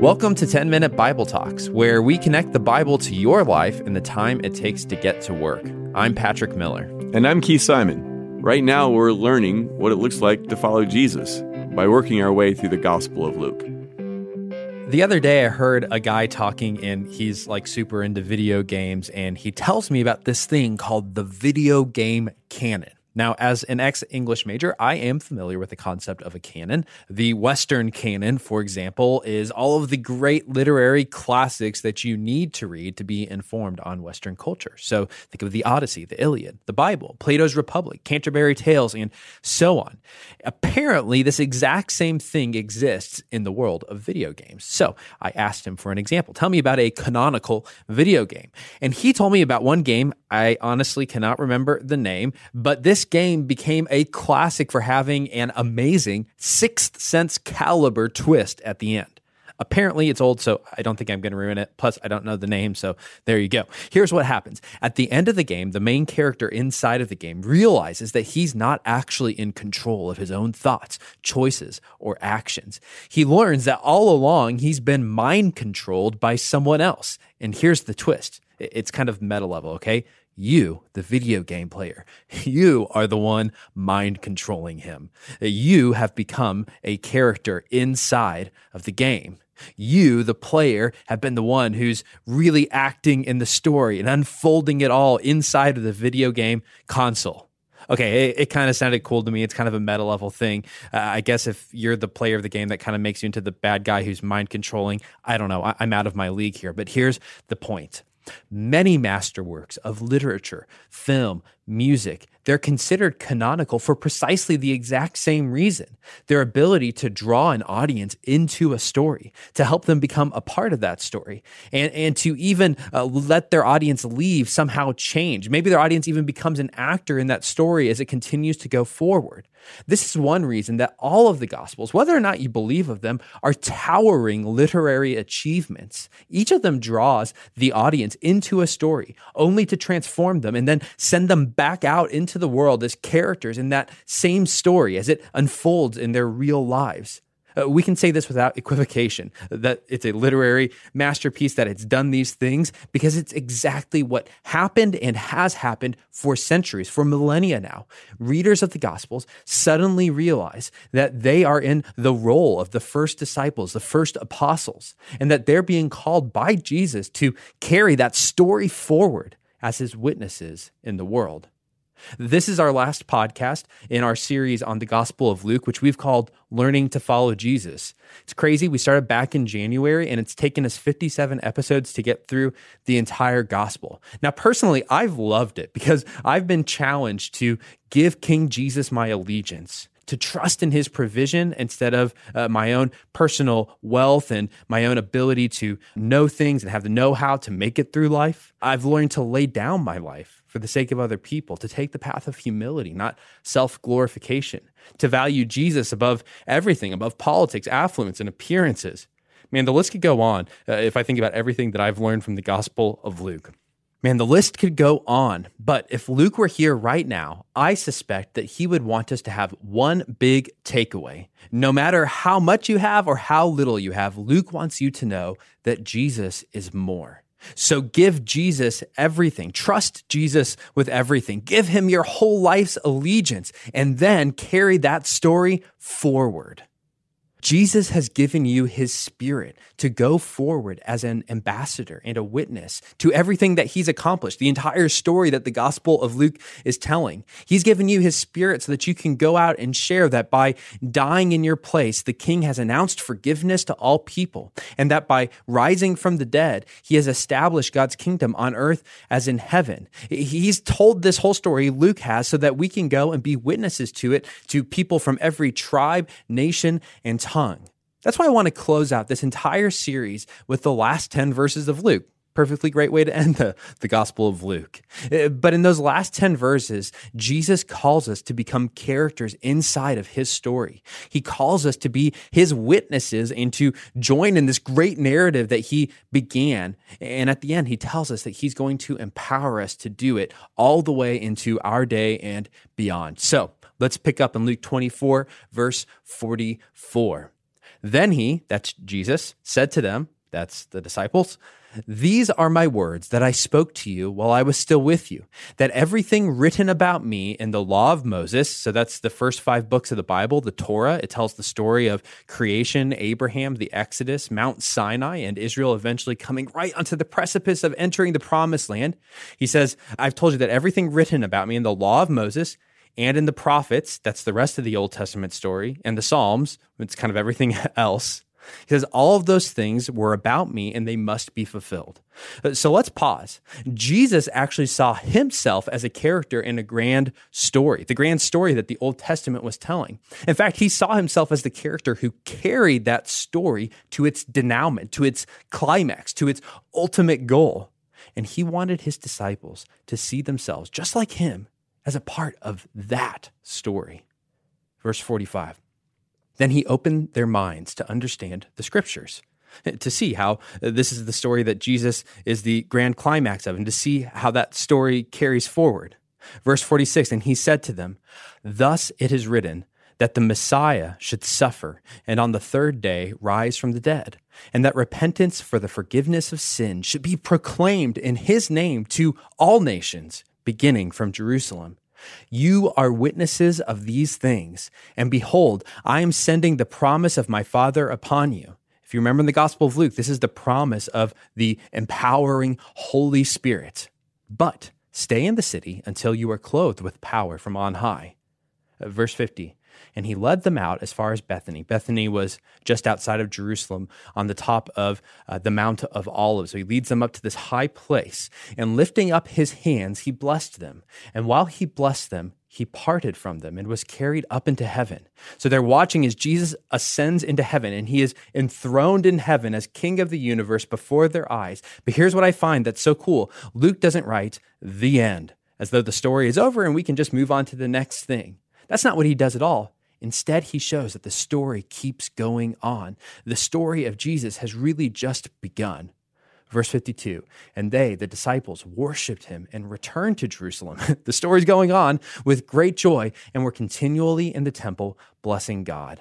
Welcome to 10 Minute Bible Talks, where we connect the Bible to your life in the time it takes to get to work. I'm Patrick Miller. And I'm Keith Simon. Right now, we're learning what it looks like to follow Jesus by working our way through the Gospel of Luke. The other day, I heard a guy talking, and he's like super into video games, and he tells me about this thing called the video game canon. Now, as an ex English major, I am familiar with the concept of a canon. The Western canon, for example, is all of the great literary classics that you need to read to be informed on Western culture. So think of the Odyssey, the Iliad, the Bible, Plato's Republic, Canterbury Tales, and so on. Apparently, this exact same thing exists in the world of video games. So I asked him for an example. Tell me about a canonical video game. And he told me about one game. I honestly cannot remember the name, but this game became a classic for having an amazing sixth sense caliber twist at the end. Apparently, it's old, so I don't think I'm going to ruin it. Plus, I don't know the name, so there you go. Here's what happens. At the end of the game, the main character inside of the game realizes that he's not actually in control of his own thoughts, choices, or actions. He learns that all along he's been mind controlled by someone else. And here's the twist it's kind of meta level, okay? You, the video game player, you are the one mind controlling him. You have become a character inside of the game. You, the player, have been the one who's really acting in the story and unfolding it all inside of the video game console. Okay, it, it kind of sounded cool to me. It's kind of a meta level thing. Uh, I guess if you're the player of the game, that kind of makes you into the bad guy who's mind controlling. I don't know. I, I'm out of my league here. But here's the point Many masterworks of literature, film, music, they're considered canonical for precisely the exact same reason their ability to draw an audience into a story, to help them become a part of that story, and, and to even uh, let their audience leave somehow change. Maybe their audience even becomes an actor in that story as it continues to go forward. This is one reason that all of the Gospels, whether or not you believe of them, are towering literary achievements. Each of them draws the audience into a story, only to transform them and then send them back out into the world as characters in that same story as it unfolds in their real lives. Uh, we can say this without equivocation that it's a literary masterpiece, that it's done these things because it's exactly what happened and has happened for centuries, for millennia now. Readers of the Gospels suddenly realize that they are in the role of the first disciples, the first apostles, and that they're being called by Jesus to carry that story forward as his witnesses in the world. This is our last podcast in our series on the Gospel of Luke, which we've called Learning to Follow Jesus. It's crazy. We started back in January and it's taken us 57 episodes to get through the entire Gospel. Now, personally, I've loved it because I've been challenged to give King Jesus my allegiance to trust in his provision instead of uh, my own personal wealth and my own ability to know things and have the know how to make it through life. I've learned to lay down my life for the sake of other people, to take the path of humility, not self glorification, to value Jesus above everything, above politics, affluence, and appearances. Man, the list could go on uh, if I think about everything that I've learned from the Gospel of Luke. Man, the list could go on, but if Luke were here right now, I suspect that he would want us to have one big takeaway. No matter how much you have or how little you have, Luke wants you to know that Jesus is more. So give Jesus everything. Trust Jesus with everything. Give him your whole life's allegiance and then carry that story forward. Jesus has given you his spirit to go forward as an ambassador and a witness to everything that he's accomplished, the entire story that the Gospel of Luke is telling. He's given you his spirit so that you can go out and share that by dying in your place, the king has announced forgiveness to all people, and that by rising from the dead, he has established God's kingdom on earth as in heaven. He's told this whole story, Luke has, so that we can go and be witnesses to it to people from every tribe, nation, and tongue. That's why I want to close out this entire series with the last 10 verses of Luke. Perfectly great way to end the, the Gospel of Luke. Uh, but in those last 10 verses, Jesus calls us to become characters inside of his story. He calls us to be his witnesses and to join in this great narrative that he began. And at the end, he tells us that he's going to empower us to do it all the way into our day and beyond. So let's pick up in Luke 24, verse 44. Then he, that's Jesus, said to them, that's the disciples, these are my words that I spoke to you while I was still with you, that everything written about me in the law of Moses, so that's the first five books of the Bible, the Torah, it tells the story of creation, Abraham, the Exodus, Mount Sinai, and Israel eventually coming right onto the precipice of entering the promised land. He says, I've told you that everything written about me in the law of Moses, and in the prophets, that's the rest of the Old Testament story, and the Psalms, it's kind of everything else he says, All of those things were about me and they must be fulfilled. Uh, so let's pause. Jesus actually saw himself as a character in a grand story, the grand story that the Old Testament was telling. In fact, he saw himself as the character who carried that story to its denouement, to its climax, to its ultimate goal. And he wanted his disciples to see themselves, just like him, as a part of that story. Verse 45. Then he opened their minds to understand the scriptures, to see how uh, this is the story that Jesus is the grand climax of, and to see how that story carries forward. Verse 46 And he said to them, Thus it is written, that the Messiah should suffer and on the third day rise from the dead, and that repentance for the forgiveness of sin should be proclaimed in his name to all nations, beginning from Jerusalem. You are witnesses of these things. And behold, I am sending the promise of my Father upon you. If you remember in the Gospel of Luke, this is the promise of the empowering Holy Spirit. But stay in the city until you are clothed with power from on high. Uh, verse 50 and he led them out as far as Bethany. Bethany was just outside of Jerusalem on the top of uh, the Mount of Olives. So he leads them up to this high place, and lifting up his hands, he blessed them. And while he blessed them, he parted from them and was carried up into heaven. So they're watching as Jesus ascends into heaven and he is enthroned in heaven as king of the universe before their eyes. But here's what I find that's so cool Luke doesn't write the end, as though the story is over and we can just move on to the next thing. That's not what he does at all. Instead, he shows that the story keeps going on. The story of Jesus has really just begun. Verse 52 And they, the disciples, worshiped him and returned to Jerusalem. the story's going on with great joy, and were continually in the temple blessing God.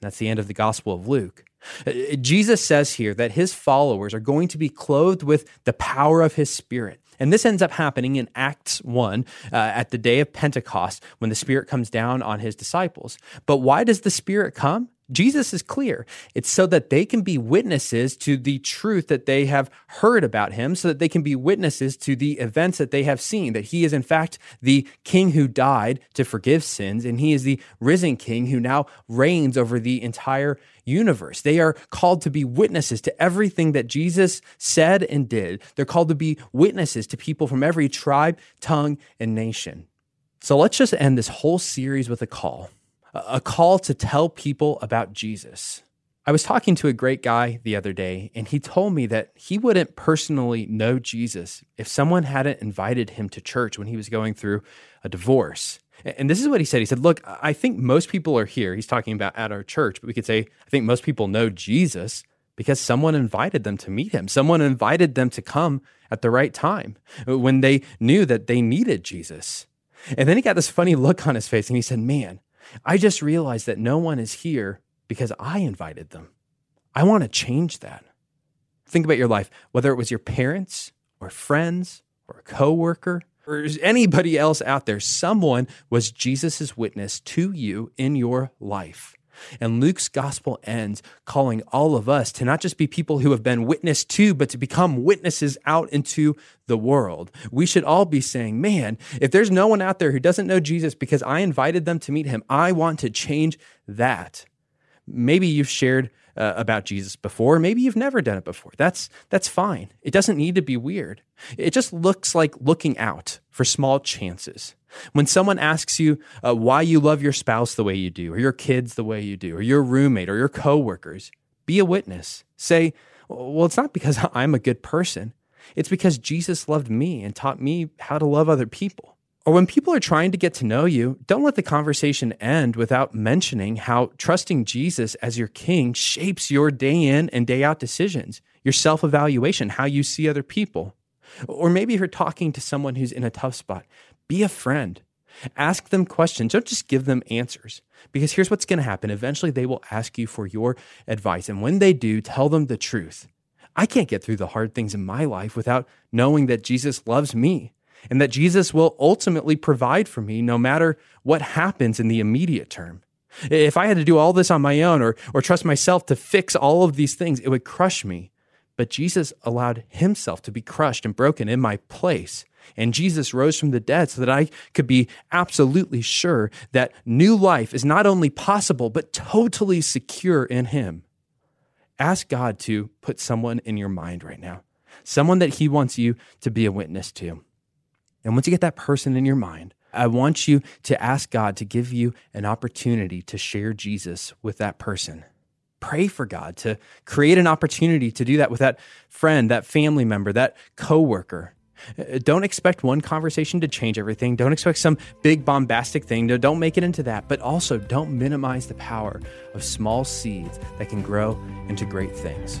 That's the end of the Gospel of Luke. Uh, Jesus says here that his followers are going to be clothed with the power of his spirit. And this ends up happening in Acts 1 uh, at the day of Pentecost when the Spirit comes down on his disciples. But why does the Spirit come? Jesus is clear. It's so that they can be witnesses to the truth that they have heard about him, so that they can be witnesses to the events that they have seen, that he is in fact the king who died to forgive sins, and he is the risen king who now reigns over the entire universe. They are called to be witnesses to everything that Jesus said and did. They're called to be witnesses to people from every tribe, tongue, and nation. So let's just end this whole series with a call a call to tell people about Jesus. I was talking to a great guy the other day, and he told me that he wouldn't personally know Jesus if someone hadn't invited him to church when he was going through a divorce. And this is what he said. He said, Look, I think most people are here. He's talking about at our church, but we could say, I think most people know Jesus because someone invited them to meet him. Someone invited them to come at the right time when they knew that they needed Jesus. And then he got this funny look on his face and he said, Man, I just realized that no one is here because I invited them. I want to change that. Think about your life, whether it was your parents or friends or a coworker or anybody else out there, someone was Jesus' witness to you in your life. And Luke's gospel ends calling all of us to not just be people who have been witnessed to, but to become witnesses out into the world. We should all be saying, man, if there's no one out there who doesn't know Jesus because I invited them to meet him, I want to change that. Maybe you've shared uh, about Jesus before. Maybe you've never done it before. That's that's fine. It doesn't need to be weird. It just looks like looking out for small chances. When someone asks you uh, why you love your spouse the way you do, or your kids the way you do, or your roommate, or your coworkers, be a witness. Say, well, it's not because I'm a good person. It's because Jesus loved me and taught me how to love other people. Or when people are trying to get to know you, don't let the conversation end without mentioning how trusting Jesus as your king shapes your day in and day out decisions, your self evaluation, how you see other people. Or maybe you're talking to someone who's in a tough spot, be a friend. Ask them questions. Don't just give them answers. Because here's what's going to happen. Eventually, they will ask you for your advice. And when they do, tell them the truth. I can't get through the hard things in my life without knowing that Jesus loves me and that Jesus will ultimately provide for me no matter what happens in the immediate term. If I had to do all this on my own or, or trust myself to fix all of these things, it would crush me. But Jesus allowed himself to be crushed and broken in my place. And Jesus rose from the dead so that I could be absolutely sure that new life is not only possible, but totally secure in him. Ask God to put someone in your mind right now, someone that he wants you to be a witness to. And once you get that person in your mind, I want you to ask God to give you an opportunity to share Jesus with that person. Pray for God to create an opportunity to do that with that friend, that family member, that coworker. Uh, don't expect one conversation to change everything. Don't expect some big bombastic thing. Don't make it into that. But also, don't minimize the power of small seeds that can grow into great things.